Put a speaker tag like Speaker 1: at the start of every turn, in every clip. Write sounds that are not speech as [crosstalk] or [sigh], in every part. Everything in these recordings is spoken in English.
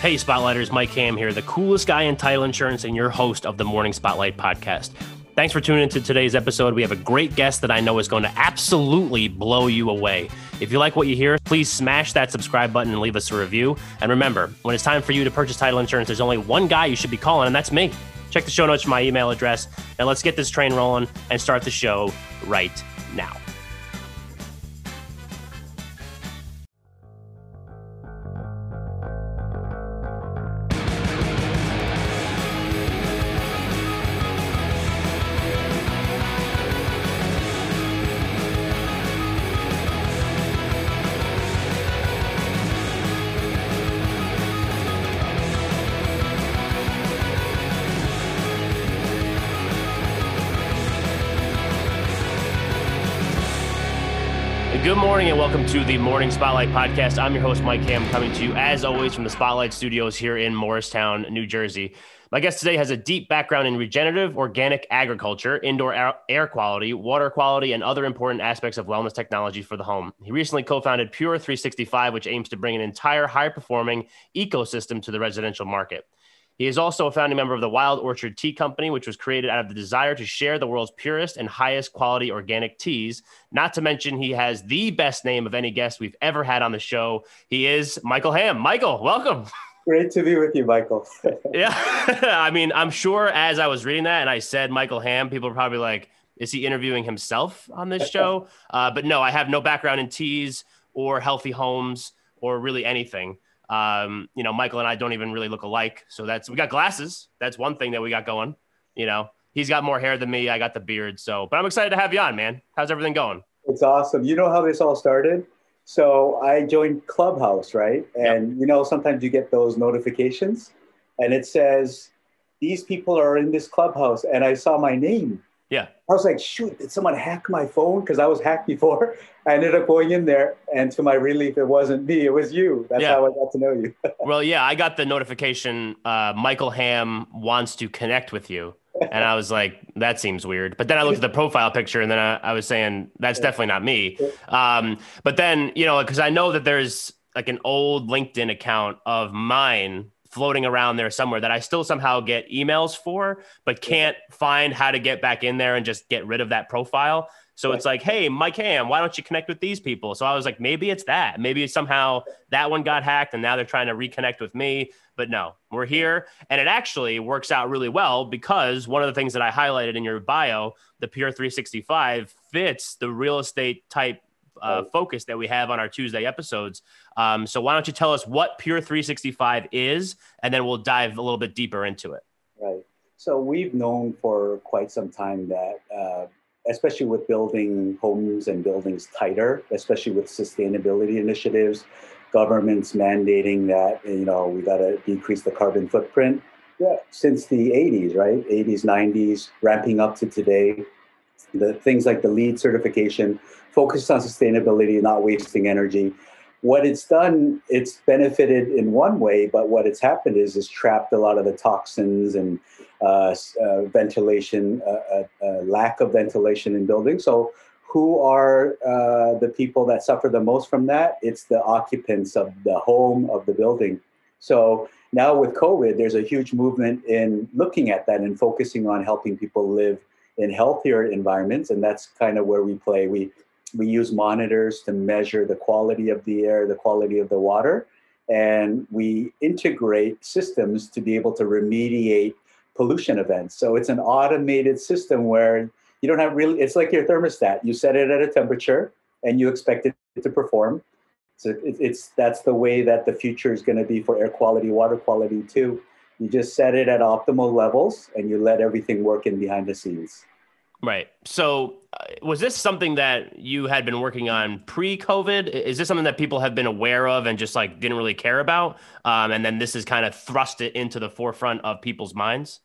Speaker 1: Hey, Spotlighters, Mike Ham here, the coolest guy in title insurance and your host of the Morning Spotlight podcast. Thanks for tuning into today's episode. We have a great guest that I know is going to absolutely blow you away. If you like what you hear, please smash that subscribe button and leave us a review. And remember, when it's time for you to purchase title insurance, there's only one guy you should be calling, and that's me. Check the show notes for my email address, and let's get this train rolling and start the show right now. To the Morning Spotlight Podcast. I'm your host, Mike Ham, coming to you as always from the Spotlight Studios here in Morristown, New Jersey. My guest today has a deep background in regenerative organic agriculture, indoor air quality, water quality, and other important aspects of wellness technology for the home. He recently co founded Pure 365, which aims to bring an entire high performing ecosystem to the residential market. He is also a founding member of the Wild Orchard Tea Company, which was created out of the desire to share the world's purest and highest quality organic teas. Not to mention, he has the best name of any guest we've ever had on the show. He is Michael Ham. Michael, welcome.
Speaker 2: Great to be with you, Michael. [laughs] [laughs]
Speaker 1: yeah. [laughs] I mean, I'm sure as I was reading that and I said Michael Ham, people are probably like, is he interviewing himself on this show? Uh, but no, I have no background in teas or healthy homes or really anything. Um, you know, Michael and I don't even really look alike. So that's we got glasses. That's one thing that we got going. You know, he's got more hair than me. I got the beard. So, but I'm excited to have you on, man. How's everything going?
Speaker 2: It's awesome. You know how this all started? So I joined Clubhouse, right? And yep. you know, sometimes you get those notifications and it says, these people are in this clubhouse. And I saw my name
Speaker 1: yeah.
Speaker 2: I was like, shoot, did someone hack my phone? Because I was hacked before. [laughs] I ended up going in there, and to my relief, it wasn't me. It was you. That's yeah. how I got to know you. [laughs]
Speaker 1: well, yeah, I got the notification uh, Michael Ham wants to connect with you. And I was like, that seems weird. But then I looked at the profile picture and then I, I was saying, that's definitely not me. Um, but then, you know, because I know that there's like an old LinkedIn account of mine floating around there somewhere that I still somehow get emails for, but can't find how to get back in there and just get rid of that profile. So it's like, hey, Mike Ham, why don't you connect with these people? So I was like, maybe it's that. Maybe somehow that one got hacked and now they're trying to reconnect with me. But no, we're here. And it actually works out really well because one of the things that I highlighted in your bio, the Pure 365, fits the real estate type uh, focus that we have on our Tuesday episodes. Um, so why don't you tell us what Pure 365 is, and then we'll dive a little bit deeper into it.
Speaker 2: Right. So we've known for quite some time that, uh, especially with building homes and buildings tighter, especially with sustainability initiatives, governments mandating that you know we got to decrease the carbon footprint. Yeah, since the 80s, right? 80s, 90s, ramping up to today. The things like the LEED certification, focused on sustainability, not wasting energy. What it's done, it's benefited in one way, but what it's happened is it's trapped a lot of the toxins and uh, uh, ventilation, uh, uh, uh, lack of ventilation in buildings. So, who are uh, the people that suffer the most from that? It's the occupants of the home of the building. So now with COVID, there's a huge movement in looking at that and focusing on helping people live in healthier environments, and that's kind of where we play. We we use monitors to measure the quality of the air, the quality of the water, and we integrate systems to be able to remediate pollution events. So it's an automated system where you don't have really, it's like your thermostat. You set it at a temperature and you expect it to perform. So it's that's the way that the future is going to be for air quality, water quality too. You just set it at optimal levels and you let everything work in behind the scenes.
Speaker 1: Right. So, uh, was this something that you had been working on pre-COVID? Is this something that people have been aware of and just like didn't really care about, um, and then this has kind of thrust it into the forefront of people's minds?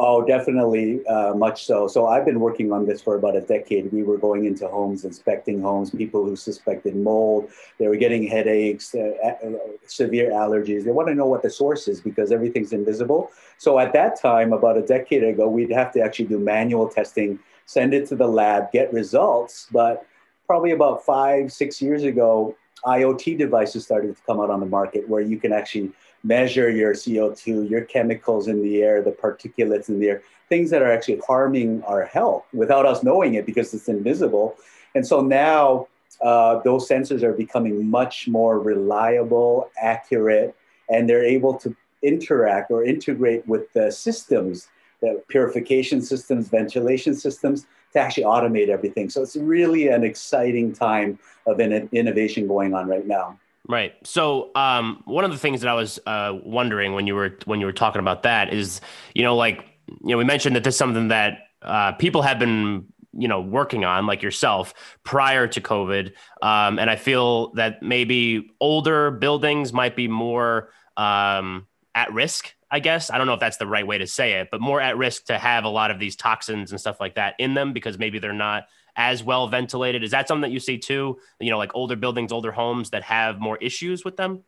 Speaker 2: Oh, definitely, uh, much so. So I've been working on this for about a decade. We were going into homes, inspecting homes, people who suspected mold. They were getting headaches, uh, uh, severe allergies. They want to know what the source is because everything's invisible. So at that time, about a decade ago, we'd have to actually do manual testing, send it to the lab, get results. But probably about five, six years ago, IoT devices started to come out on the market where you can actually measure your CO2, your chemicals in the air, the particulates in the air, things that are actually harming our health without us knowing it because it's invisible. And so now uh, those sensors are becoming much more reliable, accurate, and they're able to interact or integrate with the systems, the purification systems, ventilation systems, to actually automate everything. So it's really an exciting time of innovation going on right now.
Speaker 1: Right. So, um, one of the things that I was uh, wondering when you were when you were talking about that is, you know, like you know, we mentioned that this is something that uh, people have been you know working on like yourself prior to covid um, and i feel that maybe older buildings might be more um, at risk i guess i don't know if that's the right way to say it but more at risk to have a lot of these toxins and stuff like that in them because maybe they're not as well ventilated. Is that something that you see too? You know, like older buildings, older homes that have more issues with them?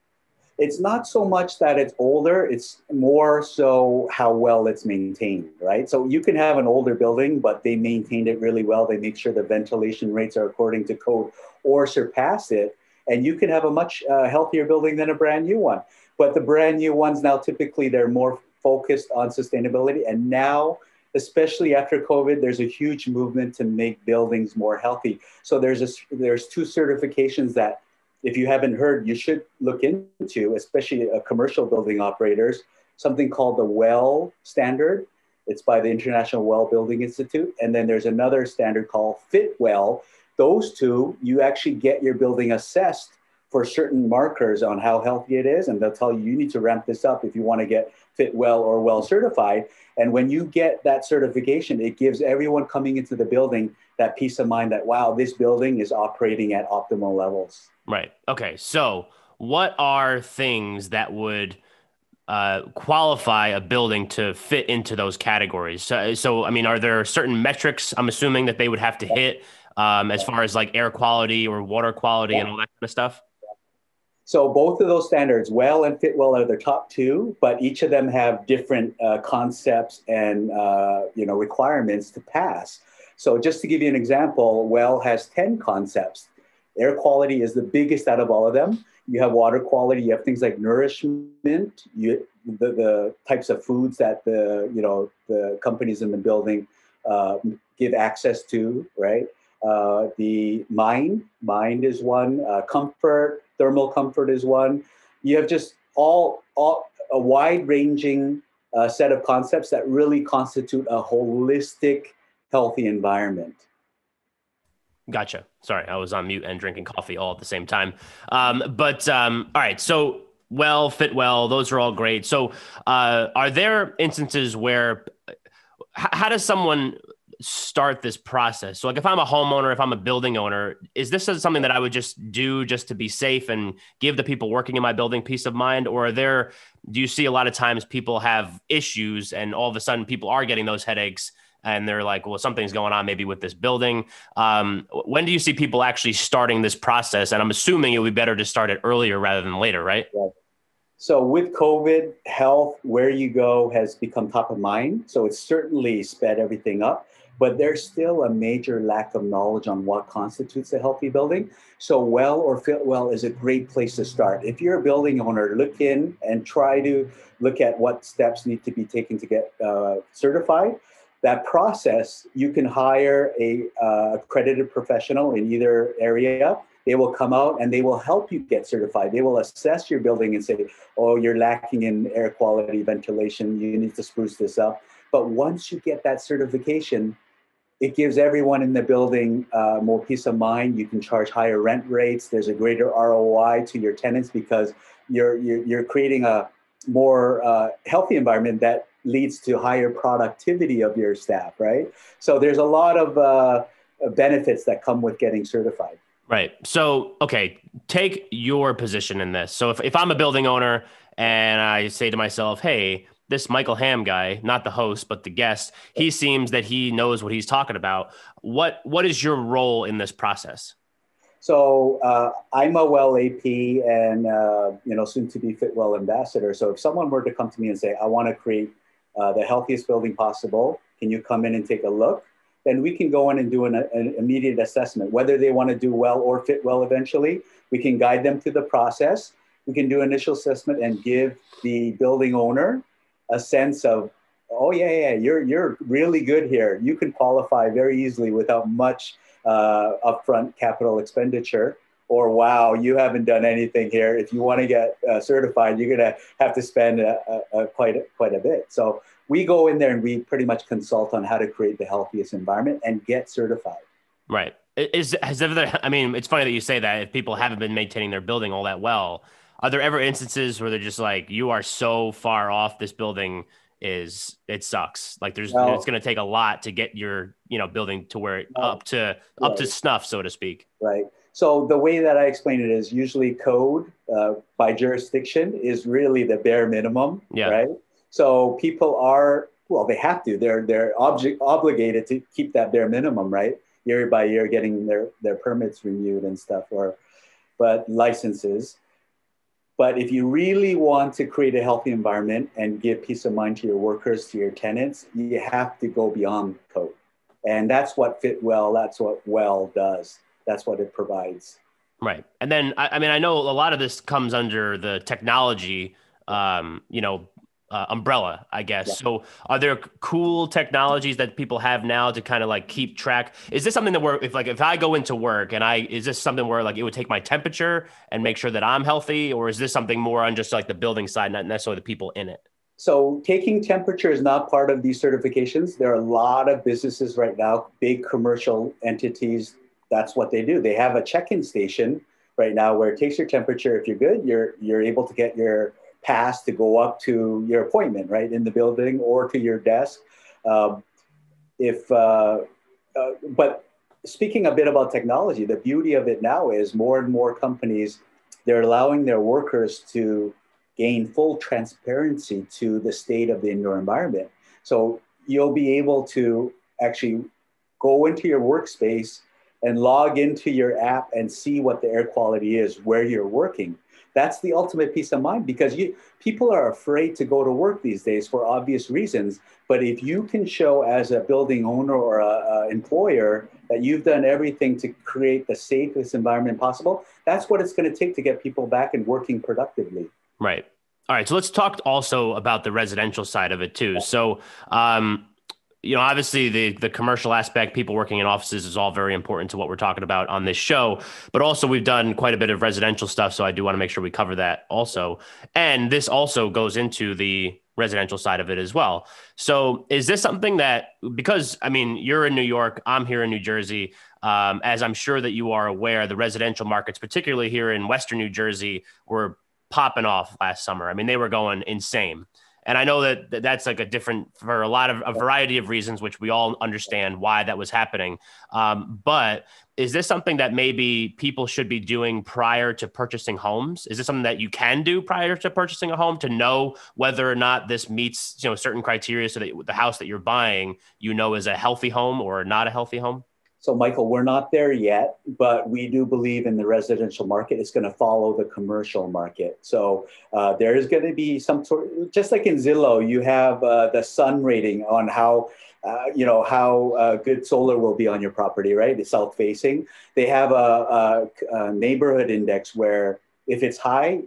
Speaker 2: It's not so much that it's older, it's more so how well it's maintained, right? So you can have an older building, but they maintained it really well. They make sure the ventilation rates are according to code or surpass it. And you can have a much uh, healthier building than a brand new one. But the brand new ones now typically they're more focused on sustainability. And now especially after COVID, there's a huge movement to make buildings more healthy. So there's a, there's two certifications that, if you haven't heard, you should look into, especially a commercial building operators. Something called the WELL standard. It's by the International Well Building Institute, and then there's another standard called Fitwel. Those two, you actually get your building assessed for certain markers on how healthy it is, and they'll tell you you need to ramp this up if you want to get Fitwel or well certified. And when you get that certification, it gives everyone coming into the building that peace of mind that wow, this building is operating at optimal levels.
Speaker 1: Right. Okay. So, what are things that would uh, qualify a building to fit into those categories? So, so, I mean, are there certain metrics? I'm assuming that they would have to hit um, as far as like air quality or water quality yeah. and all that kind of stuff.
Speaker 2: So both of those standards, well and Fitwel, are the top two, but each of them have different uh, concepts and uh, you know requirements to pass. So just to give you an example, well has ten concepts. Air quality is the biggest out of all of them. You have water quality. You have things like nourishment. You the, the types of foods that the you know the companies in the building uh, give access to, right? Uh, the mind, mind is one. Uh, comfort, thermal comfort is one. You have just all, all a wide ranging uh, set of concepts that really constitute a holistic, healthy environment.
Speaker 1: Gotcha. Sorry, I was on mute and drinking coffee all at the same time. Um, but um, all right, so well, Fitwel, those are all great. So, uh, are there instances where how does someone start this process? So, like, if I'm a homeowner, if I'm a building owner, is this something that I would just do just to be safe and give the people working in my building peace of mind? Or are there, do you see a lot of times people have issues and all of a sudden people are getting those headaches and they're like, well, something's going on maybe with this building? Um, when do you see people actually starting this process? And I'm assuming it would be better to start it earlier rather than later, right?
Speaker 2: Yeah. So with COVID, health, where you go has become top of mind. So it's certainly sped everything up but there's still a major lack of knowledge on what constitutes a healthy building. So, well or Fitwel is a great place to start. If you're a building owner, look in and try to look at what steps need to be taken to get uh, certified. That process, you can hire a uh, accredited professional in either area. They will come out and they will help you get certified. They will assess your building and say, oh, you're lacking in air quality, ventilation, you need to spruce this up. But once you get that certification, it gives everyone in the building uh, more peace of mind. You can charge higher rent rates. There's a greater ROI to your tenants because you're you're, you're creating a more uh, healthy environment that leads to higher productivity of your staff, right? So there's a lot of uh, benefits that come with getting certified.
Speaker 1: Right. So, okay, take your position in this. So if, if I'm a building owner and I say to myself, hey, this Michael Ham guy, not the host, but the guest, he seems that he knows what he's talking about. What what is your role in this process?
Speaker 2: So uh, I'm a well AP and uh, you know soon to be Fitwel ambassador. So if someone were to come to me and say, I want to create uh, the healthiest building possible, can you come in and take a look? Then we can go in and do an, an immediate assessment, whether they want to do well or Fitwel eventually. We can guide them through the process we can do initial assessment and give the building owner a sense of, oh yeah, yeah, you're you're really good here. You can qualify very easily without much uh, upfront capital expenditure. Or wow, you haven't done anything here. If you want to get uh, certified, you're gonna have to spend a, a, a quite a, quite a bit. So we go in there and we pretty much consult on how to create the healthiest environment and get certified.
Speaker 1: Right. Is has ever? I mean, it's funny that you say that. If people haven't been maintaining their building all that well, are there ever instances where they're just like, "You are so far off. This building is it sucks. Like there's well, it's going to take a lot to get your you know building to where it up to up to snuff, so to speak."
Speaker 2: Right. So the way that I explain it is usually code uh, by jurisdiction is really the bare minimum. Yeah. Right so people are well, they have to. They're they're object, obligated to keep that bare minimum, right? Year by year, getting their their permits renewed and stuff, or but licenses. But if you really want to create a healthy environment and give peace of mind to your workers, to your tenants, you have to go beyond code. And that's what Fitwel, that's what Well does. That's what it provides.
Speaker 1: Right. And then, I, I mean, I know a lot of this comes under the technology, um, you know, uh, umbrella, I guess. Yeah. So, are there cool technologies that people have now to kind of like keep track? Is this something that we're if like if I go into work and I is this something where like it would take my temperature and make sure that I'm healthy, or is this something more on just like the building side, not necessarily the people in it?
Speaker 2: So, taking temperature is not part of these certifications. There are a lot of businesses right now, big commercial entities. That's what they do. They have a check-in station right now where it takes your temperature. If you're good, you're you're able to get your pass to go up to your appointment, right, in the building or to your desk. Um, if, uh, uh, but speaking a bit about technology, the beauty of it now is more and more companies they're allowing their workers to gain full transparency to the state of the indoor environment. So you'll be able to actually go into your workspace and log into your app and see what the air quality is where you're working that's the ultimate peace of mind because you people are afraid to go to work these days for obvious reasons. But if you can show as a building owner or a, a employer that you've done everything to create the safest environment possible that's what it's going to take to get people back and working productively.
Speaker 1: Right. All right so let's talk also about the residential side of it too. So um, you know, obviously the the commercial aspect, people working in offices is all very important to what we're talking about on this show. But also we've done quite a bit of residential stuff, so I do want to make sure we cover that also. And this also goes into the residential side of it as well. So is this something that because I mean you're in New York, I'm here in New Jersey, um, as I'm sure that you are aware, the residential markets, particularly here in Western New Jersey, were popping off last summer. I mean, they were going insane. And I know that that's like a different for a lot of a variety of reasons, which we all understand why that was happening. Um, but is this something that maybe people should be doing prior to purchasing homes? Is this something that you can do prior to purchasing a home to know whether or not this meets you know certain criteria so that the house that you're buying you know is a healthy home or not a healthy home?
Speaker 2: So, Michael, we're not there yet, but we do believe in the residential market. It's going to follow the commercial market. So, uh, there is going to be some sort, just like in Zillow, you have uh, the sun rating on how. Uh, you know how uh, good solar will be on your property, right? It's south facing. They have a, a, a neighborhood index where if it's high,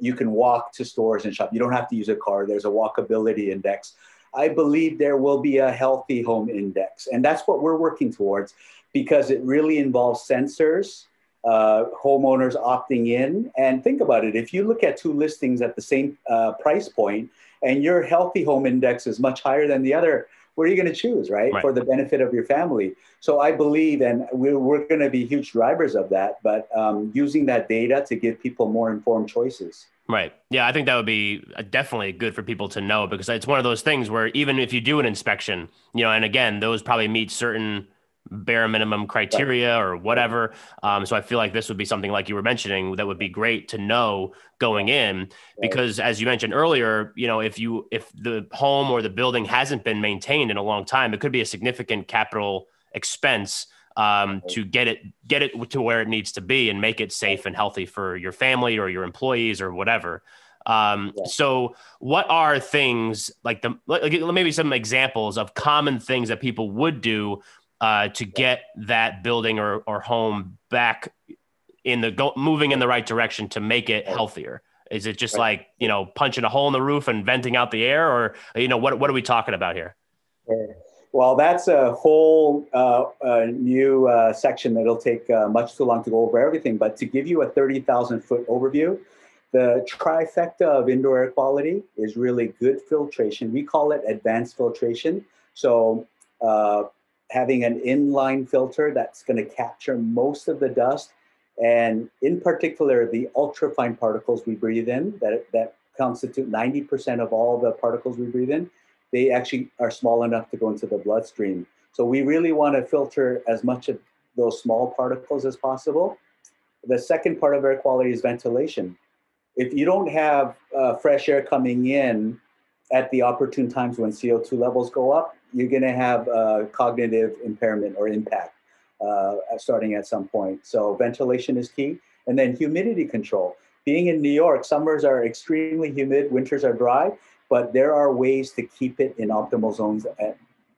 Speaker 2: you can walk to stores and shop. You don't have to use a car. There's a walkability index. I believe there will be a healthy home index. And that's what we're working towards because it really involves sensors, uh, homeowners opting in. And think about it if you look at two listings at the same uh, price point and your healthy home index is much higher than the other, what are you going to choose, right? right? For the benefit of your family. So I believe, and we're, we're going to be huge drivers of that, but um, using that data to give people more informed choices.
Speaker 1: Right. Yeah, I think that would be uh, definitely good for people to know because it's one of those things where even if you do an inspection, you know, and again, those probably meet certain bare minimum criteria or whatever. Um, so I feel like this would be something like you were mentioning that would be great to know going in because as you mentioned earlier, you know, if you if the home or the building hasn't been maintained in a long time, it could be a significant capital expense um, to get it get it to where it needs to be and make it safe and healthy for your family or your employees or whatever. Um, yeah. So, what are things like the like, maybe some examples of common things that people would do uh, to get that building or, or home back in the go, moving in the right direction to make it healthier? Is it just like, you know, punching a hole in the roof and venting out the air or, you know, what, what are we talking about here?
Speaker 2: Well, that's a whole uh, uh, new uh, section that'll take uh, much too long to go over everything. But to give you a 30,000 foot overview, the trifecta of indoor air quality is really good filtration. We call it advanced filtration. So, uh, having an inline filter that's going to capture most of the dust, and in particular, the ultrafine particles we breathe in that, that constitute 90% of all the particles we breathe in they actually are small enough to go into the bloodstream. So we really want to filter as much of those small particles as possible. The second part of air quality is ventilation. If you don't have uh, fresh air coming in at the opportune times when CO2 levels go up, you're going to have cognitive impairment or impact uh, starting at some point. So ventilation is key. And then humidity control. Being in New York, summers are extremely humid, winters are dry but there are ways to keep it in optimal zones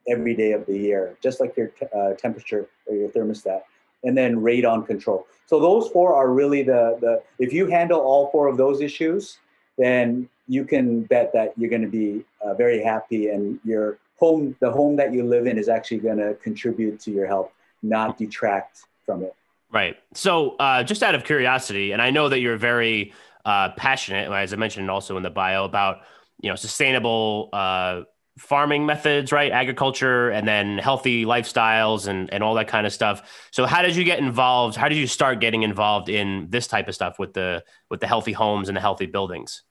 Speaker 2: every day of the year, just like your uh, temperature or your thermostat, and then radon control. So those four are really the the. If you handle all four of those issues, then you can bet that you're going to be uh, very happy, and your home, the home that you live in, is actually going to contribute to your health, not detract from it.
Speaker 1: Right. So, uh, just out of curiosity, and I know that you're very uh, passionate, as I mentioned also in the bio, about you know sustainable uh, farming methods, right? Agriculture, and then healthy lifestyles and and all that kind of stuff. So, how did you get involved? How did you start getting involved in this type of stuff with the with the healthy homes and the healthy buildings?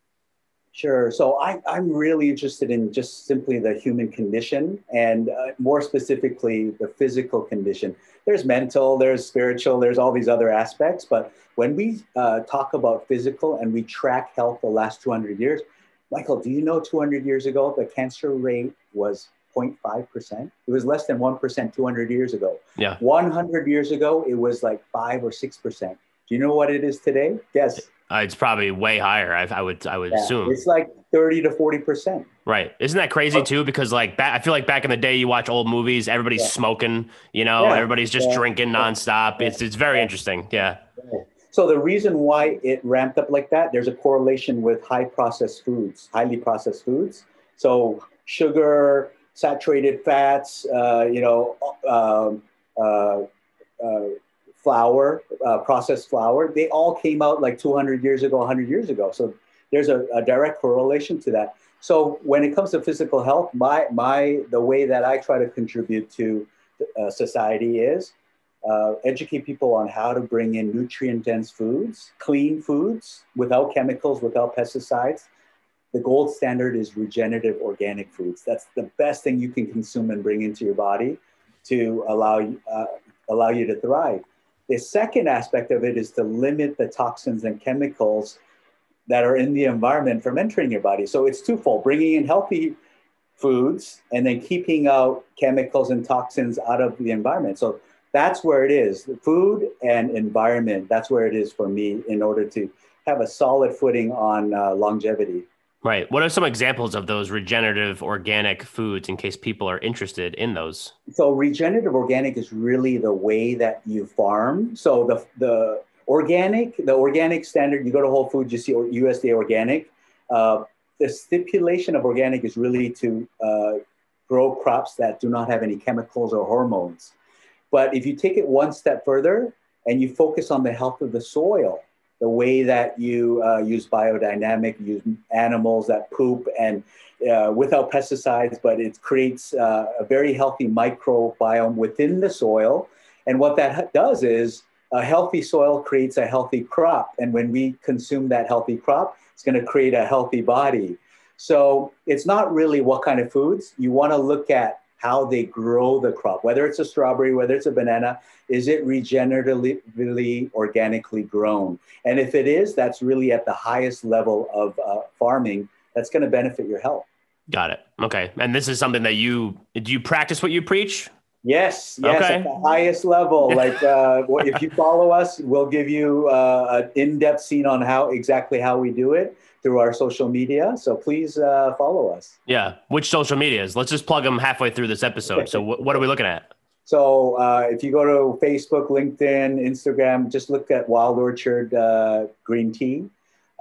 Speaker 2: Sure. So I, I'm really interested in just simply the human condition and uh, more specifically the physical condition. There's mental, there's spiritual, there's all these other aspects. But when we uh, talk about physical and we track health the last 200 years, Michael, do you know 200 years ago the cancer rate was 0.5%? It was less than 1% 200 years ago.
Speaker 1: Yeah.
Speaker 2: 100 years ago, it was like 5 or 6%. Do you know what it is today? Guess.
Speaker 1: Uh, it's probably way higher. I, I would I would yeah, assume
Speaker 2: it's like thirty to forty percent.
Speaker 1: Right? Isn't that crazy too? Because like back, I feel like back in the day, you watch old movies, everybody's yeah. smoking. You know, yeah. everybody's just drinking nonstop. It's it's very interesting. Yeah.
Speaker 2: So the reason why it ramped up like that, there's a correlation with high processed foods, highly processed foods. So sugar, saturated fats, uh, you know, um, uh, uh, flour, uh, processed flour, they all came out like 200 years ago, 100 years ago. So there's a, a direct correlation to that. So when it comes to physical health, my my the way that I try to contribute to uh, society is uh, educate people on how to bring in nutrient dense foods, clean foods without chemicals, without pesticides. The gold standard is regenerative organic foods. That's the best thing you can consume and bring into your body to allow, uh, allow you to thrive. The second aspect of it is to limit the toxins and chemicals that are in the environment from entering your body. So it's twofold bringing in healthy foods and then keeping out chemicals and toxins out of the environment. So that's where it is. Food and environment that's where it is for me in order to have a solid footing on uh, longevity.
Speaker 1: Right. What are some examples of those regenerative organic foods in case people are interested in those?
Speaker 2: So regenerative organic is really the way that you farm. So the the organic the organic standard you go to whole foods you see usda organic. Uh, the stipulation of organic is really to uh, grow crops that do not have any chemicals or hormones but if you take it one step further and you focus on the health of the soil, the way that you uh, use biodynamic, use animals that poop and uh, without pesticides, but it creates uh, a very healthy microbiome within the soil. And what that does is a healthy soil creates a healthy crop. And when we consume that healthy crop, it's going to create a healthy body. So it's not really what kind of foods. You want to look at how they grow the crop, whether it's a strawberry, whether it's a banana, is it regeneratively, organically grown? And if it is, that's really at the highest level of uh, farming that's going to benefit your health.
Speaker 1: Got it. Okay. And this is something that you do you practice what you preach?
Speaker 2: Yes, yes, okay. at the highest level. [laughs] Like uh, if you follow us, we'll give you uh, an in-depth scene on how exactly how we do it through our social media. So please uh, follow us.
Speaker 1: Yeah. Which social medias? Let's just plug them halfway through this episode. So w- what are we looking at?
Speaker 2: So uh, if you go to Facebook, LinkedIn, Instagram, just look at Wild Orchard uh, Green Tea.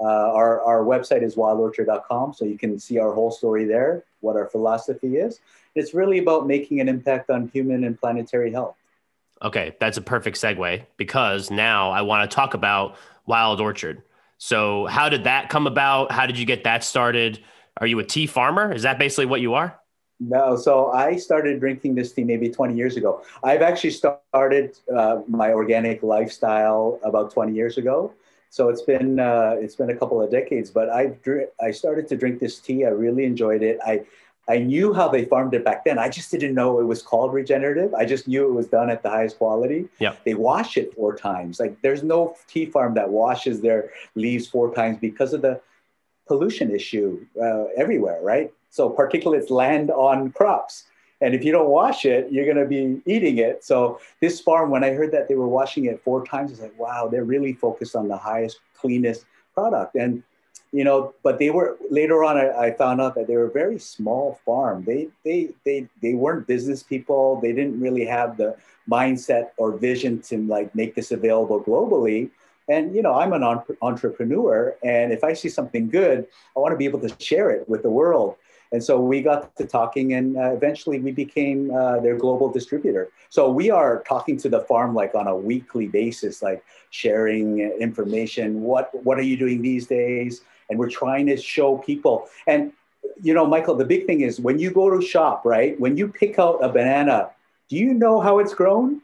Speaker 2: Uh, our, our website is wildorchard.com, so you can see our whole story there, what our philosophy is. It's really about making an impact on human and planetary health.
Speaker 1: Okay, that's a perfect segue because now I want to talk about Wild Orchard. So, how did that come about? How did you get that started? Are you a tea farmer? Is that basically what you are?
Speaker 2: No, so I started drinking this tea maybe 20 years ago. I've actually started uh, my organic lifestyle about 20 years ago. So it's been uh, it's been a couple of decades, but I I started to drink this tea. I really enjoyed it. I I knew how they farmed it back then. I just didn't know it was called regenerative. I just knew it was done at the highest quality.
Speaker 1: Yeah.
Speaker 2: They wash it four times. Like there's no tea farm that washes their leaves four times because of the pollution issue uh, everywhere, right? So particulates land on crops. And if you don't wash it, you're going to be eating it. So this farm, when I heard that they were washing it four times, I was like, wow, they're really focused on the highest, cleanest product. And you know, but they were later on. I, I found out that they were a very small farm. They they they they weren't business people. They didn't really have the mindset or vision to like make this available globally. And you know, I'm an entrepreneur, and if I see something good, I want to be able to share it with the world. And so we got to talking, and uh, eventually we became uh, their global distributor. So we are talking to the farm like on a weekly basis, like sharing information. What what are you doing these days? And we're trying to show people. And you know, Michael, the big thing is when you go to shop, right? When you pick out a banana, do you know how it's grown?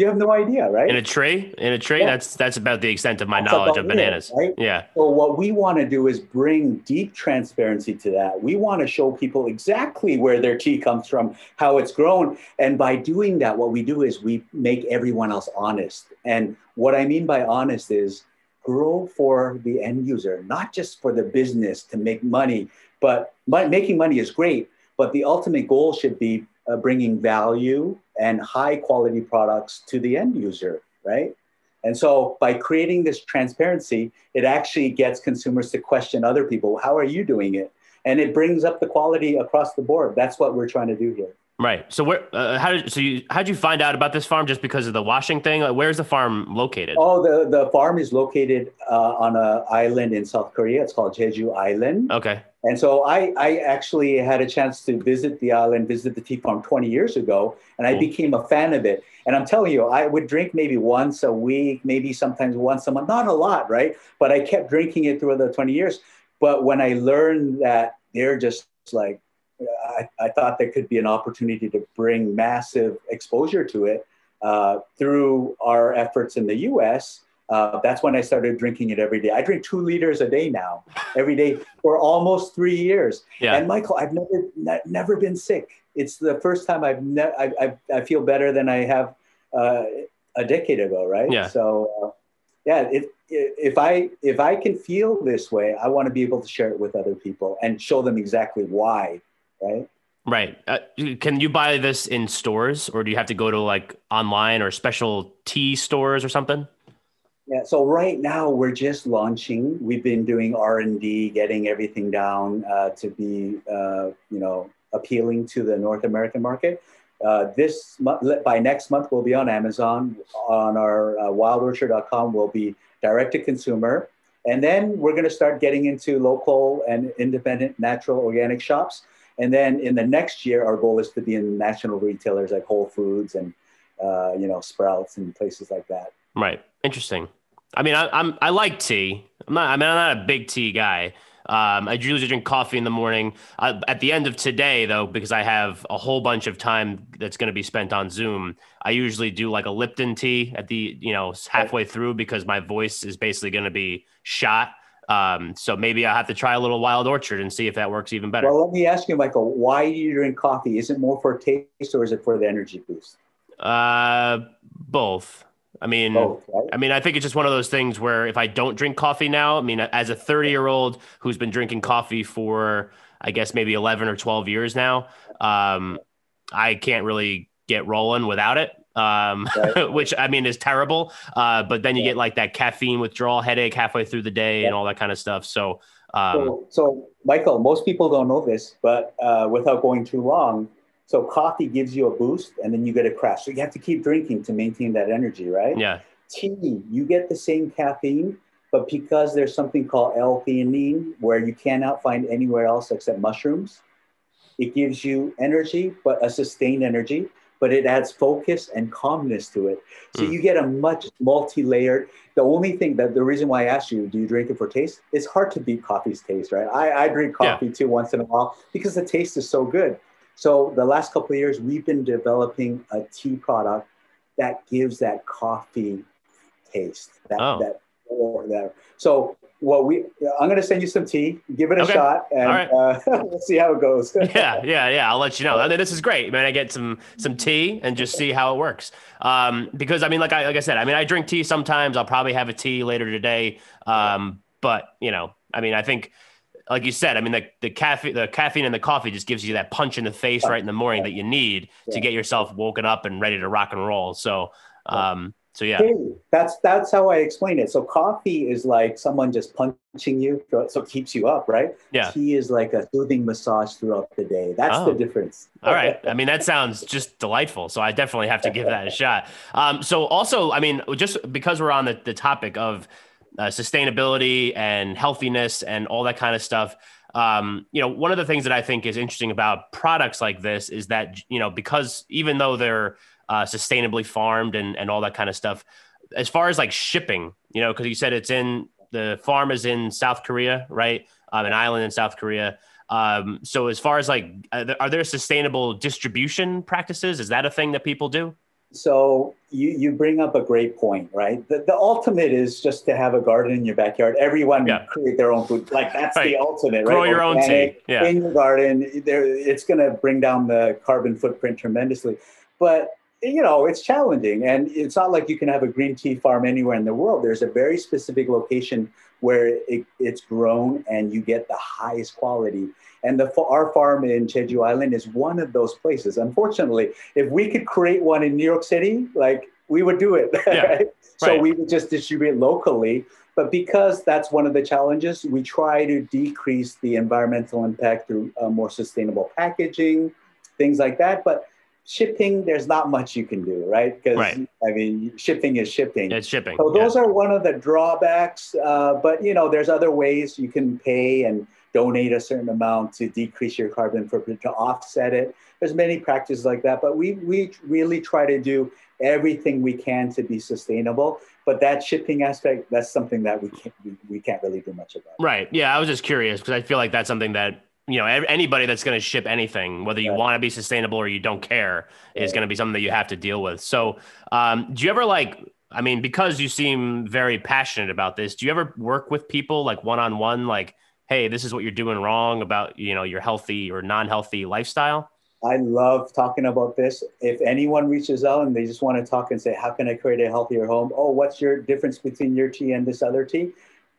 Speaker 2: You have no idea, right?
Speaker 1: In a tree, in a tree. Yeah. That's that's about the extent of my that's knowledge of bananas. It, right? Yeah.
Speaker 2: So what we want to do is bring deep transparency to that. We want to show people exactly where their tea comes from, how it's grown, and by doing that, what we do is we make everyone else honest. And what I mean by honest is grow for the end user, not just for the business to make money. But making money is great, but the ultimate goal should be uh, bringing value and high quality products to the end user, right? And so by creating this transparency, it actually gets consumers to question other people. How are you doing it? And it brings up the quality across the board. That's what we're trying to do here.
Speaker 1: Right. So where? Uh, how did so you? How did you find out about this farm? Just because of the washing thing? Like, where's the farm located?
Speaker 2: Oh, the the farm is located uh, on an island in South Korea. It's called Jeju Island.
Speaker 1: Okay.
Speaker 2: And so I I actually had a chance to visit the island, visit the tea farm 20 years ago, and I cool. became a fan of it. And I'm telling you, I would drink maybe once a week, maybe sometimes once a month. Not a lot, right? But I kept drinking it through the 20 years. But when I learned that they're just like I, I, thought there could be an opportunity to bring massive exposure to it uh, through our efforts in the US. Uh, that's when I started drinking it every day. I drink two liters a day now, every day for almost three years.
Speaker 1: Yeah.
Speaker 2: And Michael, I've never ne- never been sick. It's the first time I've ne- I, I, I feel better than I have uh, a decade ago, right?
Speaker 1: Yeah.
Speaker 2: So, uh, yeah, it, if I if I can feel this way, I want to be able to share it with other people and show them exactly why right?
Speaker 1: Right. Uh, can you buy this in stores or do you have to go to like online or special tea stores or something?
Speaker 2: Yeah. So right now we're just launching. We've been doing R and D, getting everything down uh, to be, uh, you know, appealing to the North American market. Uh, this month, by next month, we'll be on Amazon. On our uh, wildorchard.com, we'll be direct to consumer, and then we're going to start getting into local and independent natural organic shops. And then in the next year, our goal is to be in national retailers like Whole Foods and uh, you know Sprouts and places like that.
Speaker 1: Right. Interesting. I mean, I, am I like tea. I'm not. I mean, I'm not a big tea guy. Um, I usually drink coffee in the morning. Uh, at the end of today, though, because I have a whole bunch of time that's going to be spent on Zoom, I usually do like a Lipton tea at the you know halfway through because my voice is basically going to be shot. Um, so maybe I have to try a little Wild Orchard and see if that works even better.
Speaker 2: Well, let me ask you, Michael, why do you drink coffee? Is it more for taste or is it for the energy boost?
Speaker 1: Uh, both. I mean, both, right? I mean, I think it's just one of those things where if I don't drink coffee now, I mean, as a 30 year old who's been drinking coffee for, I guess maybe 11 or 12 years now, um, I can't really get rolling without it um, [laughs] right. which I mean is terrible. Uh, but then you yeah. get like that caffeine withdrawal headache halfway through the day yeah. and all that kind of stuff. So, um,
Speaker 2: so, so, Michael, most people don't know this, but uh, without going too long, so coffee gives you a boost and then you get a crash. So you have to keep drinking to maintain that energy, right?
Speaker 1: Yeah.
Speaker 2: Tea, you get the same caffeine, but because there's something called L-theanine where you cannot find anywhere else except mushrooms, it gives you energy, but a sustained energy, but it adds focus and calmness to it. So mm. you get a much multi-layered. The only thing that the reason why I asked you, do you drink it for taste? It's hard to beat coffee's taste, right? I, I drink coffee yeah. too once in a while because the taste is so good. So the last couple of years, we've been developing a tea product that gives that coffee taste. That oh. that or there. So what we I'm gonna send you some tea, give it a okay. shot, and right. uh, [laughs] we'll see how it goes. [laughs]
Speaker 1: yeah, yeah, yeah. I'll let you know. I mean, this is great, man. I get some some tea and just see how it works. Um, because I mean, like I like I said, I mean, I drink tea sometimes. I'll probably have a tea later today. Um, but you know, I mean, I think like you said, I mean, the, the caffeine, the caffeine and the coffee just gives you that punch in the face right in the morning that you need to get yourself woken up and ready to rock and roll. So, um, so yeah,
Speaker 2: that's that's how I explain it. So coffee is like someone just punching you, so it keeps you up, right?
Speaker 1: Yeah.
Speaker 2: Tea is like a soothing massage throughout the day. That's oh. the difference.
Speaker 1: All right. I mean, that sounds just delightful. So I definitely have to give that a shot. Um, so also, I mean, just because we're on the, the topic of uh, sustainability and healthiness and all that kind of stuff. Um, you know, one of the things that I think is interesting about products like this is that you know because even though they're uh, sustainably farmed and and all that kind of stuff, as far as like shipping, you know, because you said it's in the farm is in South Korea, right? Um, an island in South Korea. Um, so as far as like, are there sustainable distribution practices? Is that a thing that people do?
Speaker 2: So you, you bring up a great point, right? The, the ultimate is just to have a garden in your backyard. Everyone yeah. create their own food. Like that's right. the ultimate,
Speaker 1: Grow right? Grow your Organic, own tea. Yeah.
Speaker 2: In your garden, there it's going to bring down the carbon footprint tremendously. But you know, it's challenging, and it's not like you can have a green tea farm anywhere in the world. There's a very specific location where it, it's grown, and you get the highest quality. And the, our farm in Jeju Island is one of those places. Unfortunately, if we could create one in New York City, like we would do it. [laughs] Yeah. right? So right. we would just distribute locally. But because that's one of the challenges, we try to decrease the environmental impact through uh, more sustainable packaging, things like that. But shipping, there's not much you can do, right? Because right. I mean, shipping is shipping.
Speaker 1: It's shipping.
Speaker 2: So those yeah. are one of the drawbacks. Uh, but you know, there's other ways you can pay and donate a certain amount to decrease your carbon footprint to offset it. There's many practices like that, but we we really try to do everything we can to be sustainable. But that shipping aspect, that's something that we can't we, we can't really do much about.
Speaker 1: Right. Yeah, I was just curious because I feel like that's something that you know anybody that's going to ship anything whether you right. want to be sustainable or you don't care is going to be something that you have to deal with. So um, do you ever like i mean because you seem very passionate about this do you ever work with people like one-on-one like hey this is what you're doing wrong about you know your healthy or non-healthy lifestyle
Speaker 2: i love talking about this. If anyone reaches out and they just want to talk and say how can i create a healthier home? Oh what's your difference between your tea and this other tea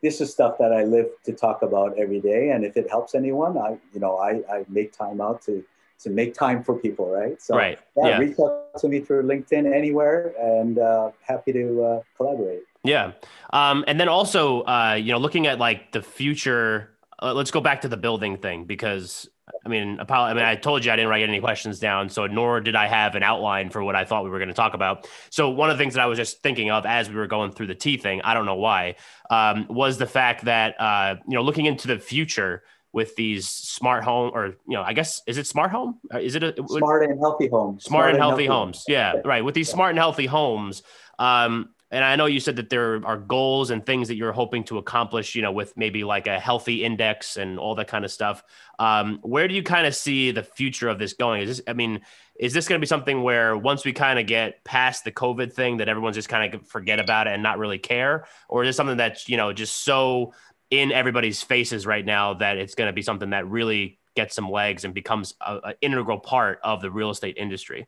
Speaker 2: this is stuff that I live to talk about every day. And if it helps anyone, I, you know, I, I make time out to, to make time for people. Right.
Speaker 1: So right.
Speaker 2: Yeah, yeah. reach out to me through LinkedIn anywhere and uh, happy to uh, collaborate.
Speaker 1: Yeah. Um, and then also, uh, you know, looking at like the future, uh, let's go back to the building thing because I mean, I mean, I told you I didn't write any questions down, so nor did I have an outline for what I thought we were going to talk about. So one of the things that I was just thinking of as we were going through the tea thing, I don't know why, um, was the fact that uh, you know, looking into the future with these smart home, or you know, I guess is it smart home? Uh, is it a
Speaker 2: smart and healthy homes?
Speaker 1: Smart, smart and, healthy, healthy homes. homes. Yeah, right. With these yeah. smart and healthy homes, um, and I know you said that there are goals and things that you're hoping to accomplish, you know, with maybe like a healthy index and all that kind of stuff. Um, where do you kind of see the future of this going? Is this, I mean, is this going to be something where once we kind of get past the COVID thing that everyone's just kind of forget about it and not really care? Or is this something that's, you know, just so in everybody's faces right now that it's going to be something that really gets some legs and becomes an integral part of the real estate industry?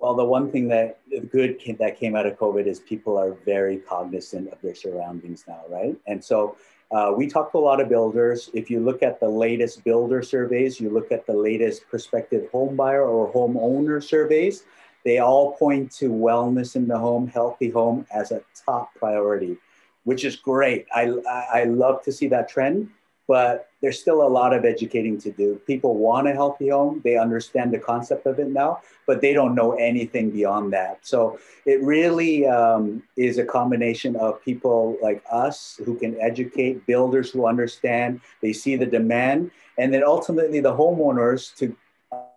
Speaker 2: Well, the one thing that good came, that came out of COVID is people are very cognizant of their surroundings now, right? And so uh, we talked to a lot of builders. If you look at the latest builder surveys, you look at the latest prospective home buyer or homeowner surveys, they all point to wellness in the home, healthy home as a top priority, which is great. I, I love to see that trend, but there's still a lot of educating to do. People want a healthy home, they understand the concept of it now, but they don't know anything beyond that. So it really um, is a combination of people like us who can educate, builders who understand, they see the demand, and then ultimately the homeowners to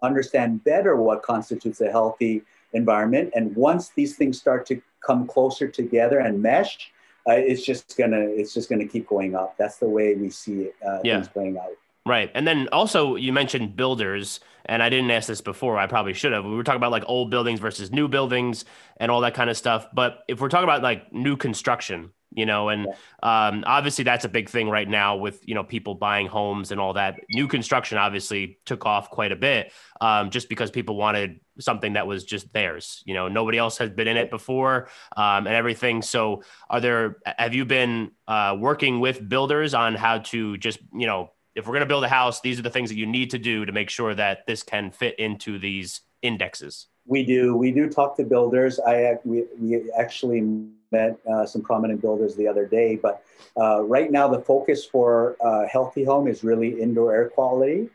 Speaker 2: understand better what constitutes a healthy environment. And once these things start to come closer together and mesh, uh, it's just gonna it's just gonna keep going up. That's the way we see it, uh, yeah. things playing out.
Speaker 1: Right, and then also you mentioned builders, and I didn't ask this before. I probably should have. We were talking about like old buildings versus new buildings and all that kind of stuff. But if we're talking about like new construction, you know and um, obviously that's a big thing right now with you know people buying homes and all that. New construction obviously took off quite a bit um, just because people wanted something that was just theirs you know nobody else has been in it before um, and everything. So are there have you been uh, working with builders on how to just you know if we're going to build a house these are the things that you need to do to make sure that this can fit into these indexes
Speaker 2: we do. We do talk to builders. I we, we actually met uh, some prominent builders the other day. But uh, right now, the focus for uh, Healthy Home is really indoor air quality.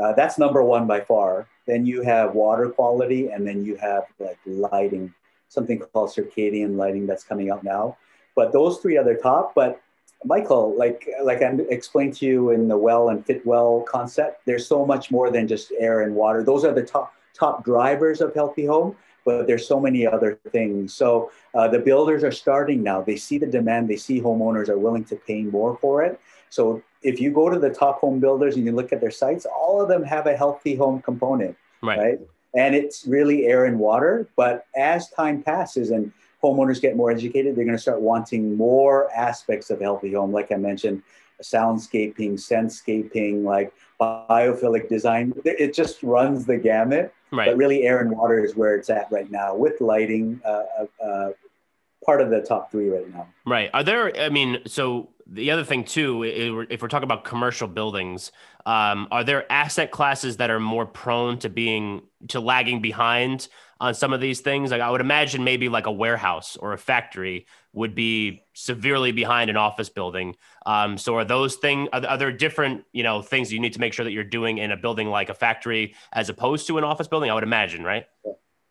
Speaker 2: Uh, that's number one by far. Then you have water quality, and then you have like lighting, something called circadian lighting that's coming out now. But those three are the top. But Michael, like like I explained to you in the well and Fitwel concept, there's so much more than just air and water. Those are the top top drivers of healthy home, but there's so many other things. So uh, the builders are starting now. They see the demand. They see homeowners are willing to pay more for it. So if you go to the top home builders and you look at their sites, all of them have a healthy home component, right? right? And it's really air and water. But as time passes and homeowners get more educated, they're going to start wanting more aspects of healthy home, like I mentioned, soundscaping, sensescaping, like biophilic design. It just runs the gamut. Right. But really, air and water is where it's at right now with lighting. Uh, uh, uh, part of the top three right now.
Speaker 1: Right. Are there? I mean, so the other thing too, if we're talking about commercial buildings, um, are there asset classes that are more prone to being to lagging behind on some of these things? Like I would imagine maybe like a warehouse or a factory would be severely behind an office building. Um, so are those things, are, are, there different, you know, things you need to make sure that you're doing in a building like a factory as opposed to an office building? I would imagine, right?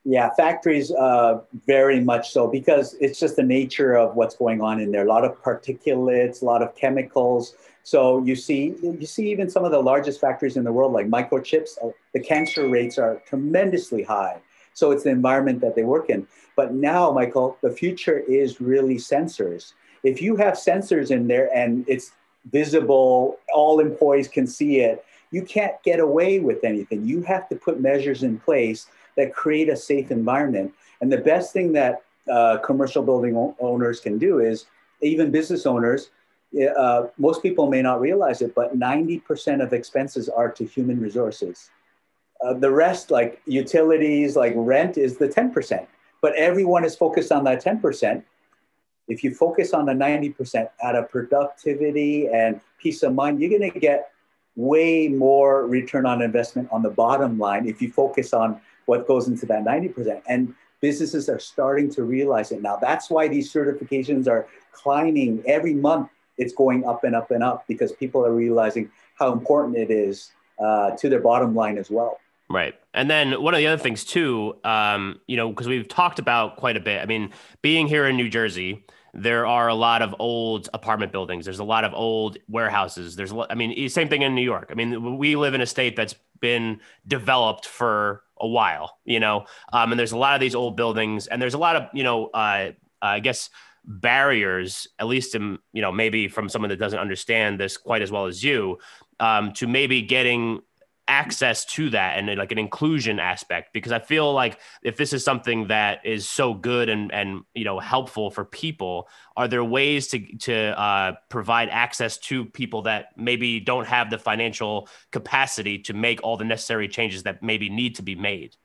Speaker 2: Yeah, factories uh, very much so because it's just the nature of what's going on in there. A lot of particulates, a lot of chemicals. So you see, you see even some of the largest factories in the world, like microchips, uh, the cancer rates are tremendously high. So it's the environment that they work in. But now, Michael, the future is really sensors. If you have sensors in there and it's visible, all employees can see it, you can't get away with anything. You have to put measures in place that create a safe environment. And the best thing that uh, commercial building owners can do is, even business owners, uh, most people may not realize it, but 90% of expenses are to human resources. Uh, the rest, like utilities, like rent, is the 10%. But everyone is focused on that 10%. If you focus on the 90% out of productivity and peace of mind, you're going to get way more return on investment on the bottom line if you focus on what goes into that 90%. And businesses are starting to realize it now. That's why these certifications are climbing every month. It's going up and up and up because people are realizing how important it is uh, to their bottom line as well.
Speaker 1: Right. And then one of the other things too, um, you know, because we've talked about quite a bit. I mean, being here in New Jersey, there are a lot of old apartment buildings. There's a lot of old warehouses. There's, a lot, I mean, same thing in New York. I mean, we live in a state that's been developed for a while, you know, um, and there's a lot of these old buildings, and there's a lot of, you know, uh, I guess barriers, at least in, you know, maybe from someone that doesn't understand this quite as well as you, um, to maybe getting access to that and like an inclusion aspect because i feel like if this is something that is so good and and you know helpful for people are there ways to to uh, provide access to people that maybe don't have the financial capacity to make all the necessary changes that maybe need to be made?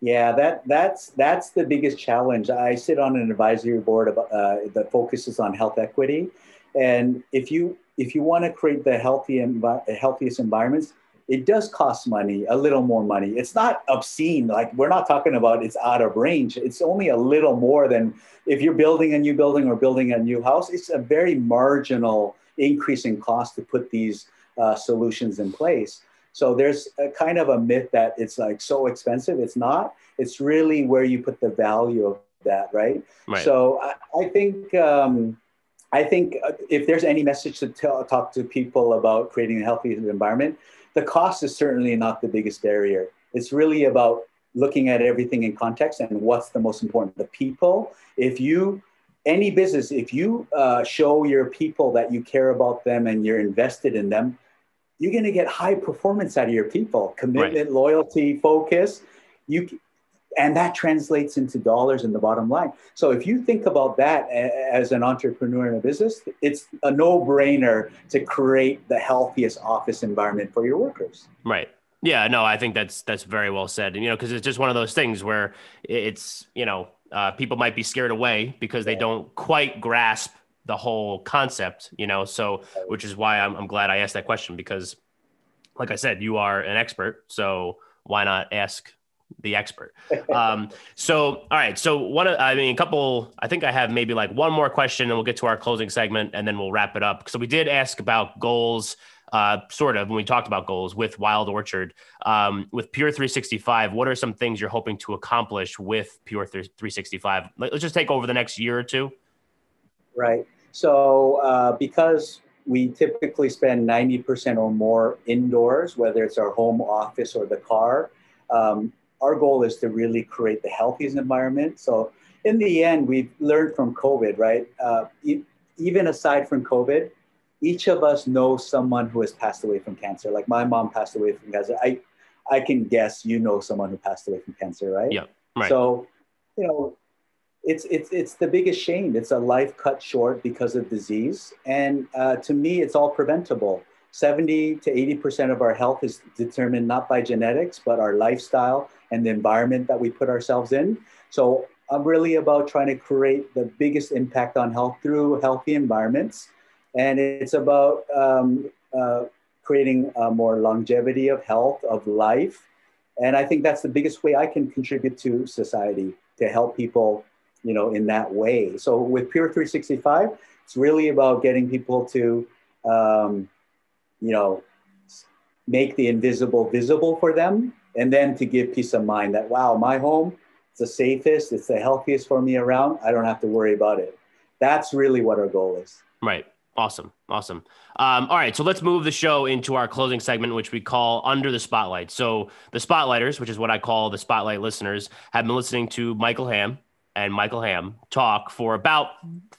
Speaker 2: Yeah that that's that's the biggest challenge. I sit on an advisory board of, uh, that focuses on health equity. And if you if you want to create the healthy envi- healthiest environments it does cost money, a little more money. It's not obscene. Like we're not talking about it's out of range. It's only a little more than if you're building a new building or building a new house. It's a very marginal increase in cost to put these uh, solutions in place. So there's a kind of a myth that it's like so expensive. It's not. It's really where you put the value of that, right? right. So I, I think um, I think uh, if there's any message to tell, talk to people about creating a healthy environment, the cost is certainly not the biggest barrier. It's really about looking at everything in context and what's the most important. The people. If you any business, if you uh, show your people that you care about them and you're invested in them, you're going to get high performance out of your people commitment right. loyalty focus you and that translates into dollars in the bottom line. So if you think about that as an entrepreneur in a business it's a no-brainer to create the healthiest office environment for your workers.
Speaker 1: Right. Yeah no i think that's that's very well said. And you know because it's just one of those things where it's you know uh, people might be scared away because they don't quite grasp the whole concept, you know. So, which is why I'm, I'm glad I asked that question because, like I said, you are an expert. So why not ask the expert? um, so, all right. So one, I mean, a couple. I think I have maybe like one more question, and we'll get to our closing segment, and then we'll wrap it up. So we did ask about goals. Uh, sort of when we talked about goals with Wild Orchard, um, with Pure 365, what are some things you're hoping to accomplish with Pure 365? Let's just take over the next year or two.
Speaker 2: Right. So uh, because we typically spend 90% or more indoors, whether it's our home office or the car, um, our goal is to really create the healthiest environment. So in the end, we've learned from COVID, right? Uh, e- even aside from COVID, each of us knows someone who has passed away from cancer. Like my mom passed away from cancer. I, I can guess you know someone who passed away from cancer, right?
Speaker 1: Yeah. Right.
Speaker 2: So, you know, it's it's it's the biggest shame. It's a life cut short because of disease, and uh, to me, it's all preventable. Seventy to eighty percent of our health is determined not by genetics, but our lifestyle and the environment that we put ourselves in. So I'm really about trying to create the biggest impact on health through healthy environments, and it's about um, uh, creating more longevity of health of life. And I think that's the biggest way I can contribute to society to help people you know, in that way. So with Pure 365, it's really about getting people to, um, you know, make the invisible visible for them, and then to give peace of mind that wow, my home, it's the safest, it's the healthiest for me around. I don't have to worry about it. That's really what our goal is.
Speaker 1: Right. Awesome. Awesome. Um, all right. So let's move the show into our closing segment, which we call Under the Spotlight. So the Spotlighters, which is what I call the Spotlight listeners, have been listening to Michael Ham, and Michael Ham talk for about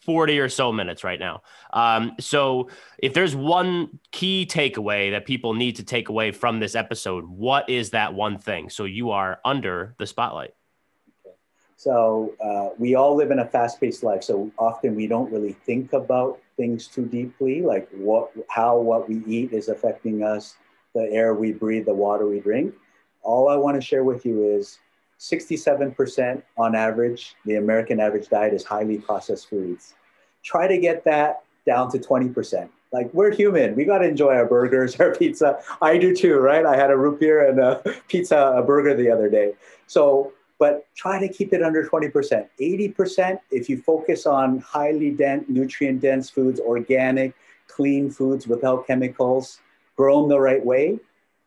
Speaker 1: 40 or so minutes right now. Um, so, if there's one key takeaway that people need to take away from this episode, what is that one thing? So, you are under the spotlight.
Speaker 2: So, uh, we all live in a fast paced life. So, often we don't really think about things too deeply, like what, how what we eat is affecting us, the air we breathe, the water we drink. All I want to share with you is 67% on average, the American average diet is highly processed foods. Try to get that down to 20%. Like we're human, we got to enjoy our burgers, [laughs] our pizza. I do too, right? I had a root beer and a [laughs] pizza, a burger the other day. So, but try to keep it under 20%. 80%, if you focus on highly dense, nutrient dense foods, organic, clean foods without chemicals, grown the right way,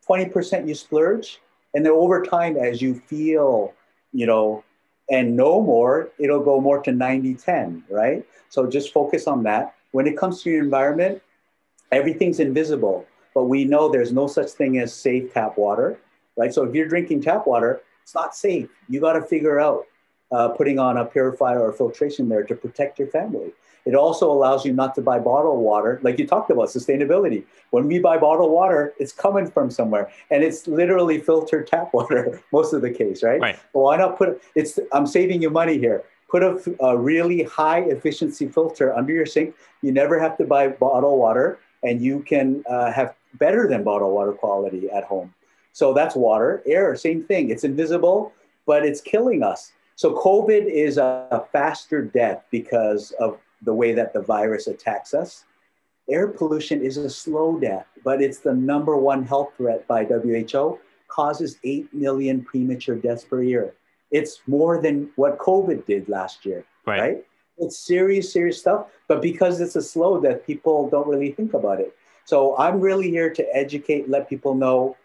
Speaker 2: 20% you splurge, and then over time, as you feel, you know, and know more, it'll go more to 90 10, right? So just focus on that. When it comes to your environment, everything's invisible, but we know there's no such thing as safe tap water, right? So if you're drinking tap water, it's not safe. You got to figure out uh, putting on a purifier or filtration there to protect your family. It also allows you not to buy bottled water, like you talked about sustainability. When we buy bottled water, it's coming from somewhere, and it's literally filtered tap [laughs] water most of the case, right?
Speaker 1: Right.
Speaker 2: Well, why not put? It's I'm saving you money here. Put a, a really high efficiency filter under your sink. You never have to buy bottled water, and you can uh, have better than bottled water quality at home. So that's water. Air, same thing. It's invisible, but it's killing us. So COVID is a faster death because of the way that the virus attacks us. Air pollution is a slow death, but it's the number one health threat by WHO, causes 8 million premature deaths per year. It's more than what COVID did last year, right? right? It's serious, serious stuff, but because it's a slow death, people don't really think about it. So I'm really here to educate, let people know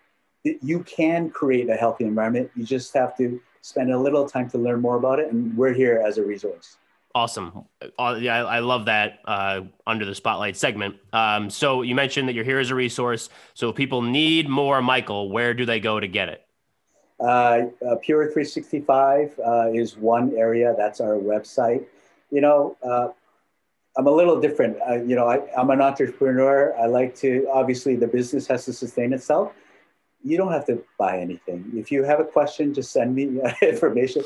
Speaker 2: that you can create a healthy environment. You just have to spend a little time to learn more about it. And we're here as a resource.
Speaker 1: Awesome. Uh, yeah, I, I, love that uh, under the spotlight segment. Um, so you mentioned that you're here as a resource. So if people need more Michael, where do they go to get it?
Speaker 2: Uh, uh Pure 365 uh, is one area. That's our website. You know, uh, I'm a little different. you know, I, I'm an entrepreneur. I like to, obviously, the business has to sustain itself you don't have to buy anything. If you have a question, just send me [laughs] information.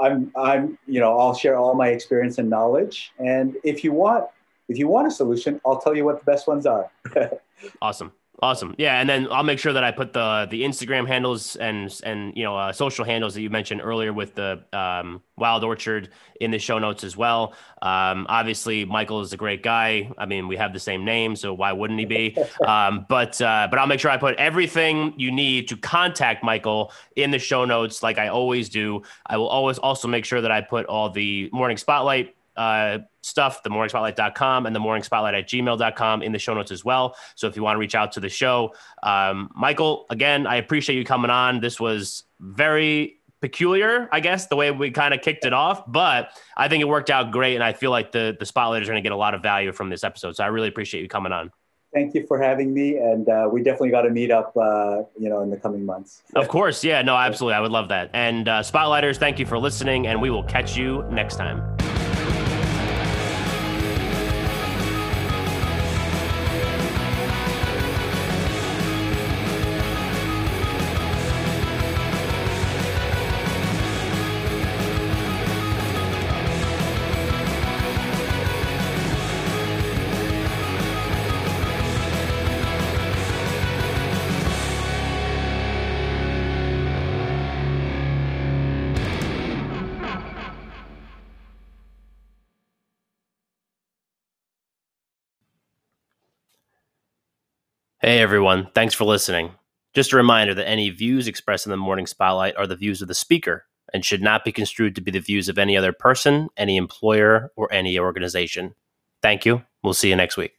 Speaker 2: I'm, I'm, you know, I'll share all my experience and knowledge. And if you want, if you want a solution, I'll tell you what the best ones are. [laughs]
Speaker 1: awesome. Awesome. Yeah, and then I'll make sure that I put the the Instagram handles and and you know uh, social handles that you mentioned earlier with the um, Wild Orchard in the show notes as well. Um, obviously, Michael is a great guy. I mean, we have the same name, so why wouldn't he be? [laughs] Um, but uh, but I'll make sure I put everything you need to contact Michael in the show notes, like I always do. I will always also make sure that I put all the morning spotlight uh, stuff, the morningspotlight.com and the morning spotlight at gmail.com in the show notes as well. So if you want to reach out to the show, um, Michael, again, I appreciate you coming on. This was very peculiar, I guess, the way we kind of kicked it off, but I think it worked out great. And I feel like the, the spotlight is going to get a lot of value from this episode. So I really appreciate you coming on.
Speaker 2: Thank you for having me, and uh, we definitely got to meet up, uh, you know, in the coming months.
Speaker 1: of course, yeah, no, absolutely, I would love that. And uh, spotlighters, thank you for listening, and we will catch you next time. Hey everyone, thanks for listening. Just a reminder that any views expressed in the morning spotlight are the views of the speaker and should not be construed to be the views of any other person, any employer, or any organization. Thank you. We'll see you next week.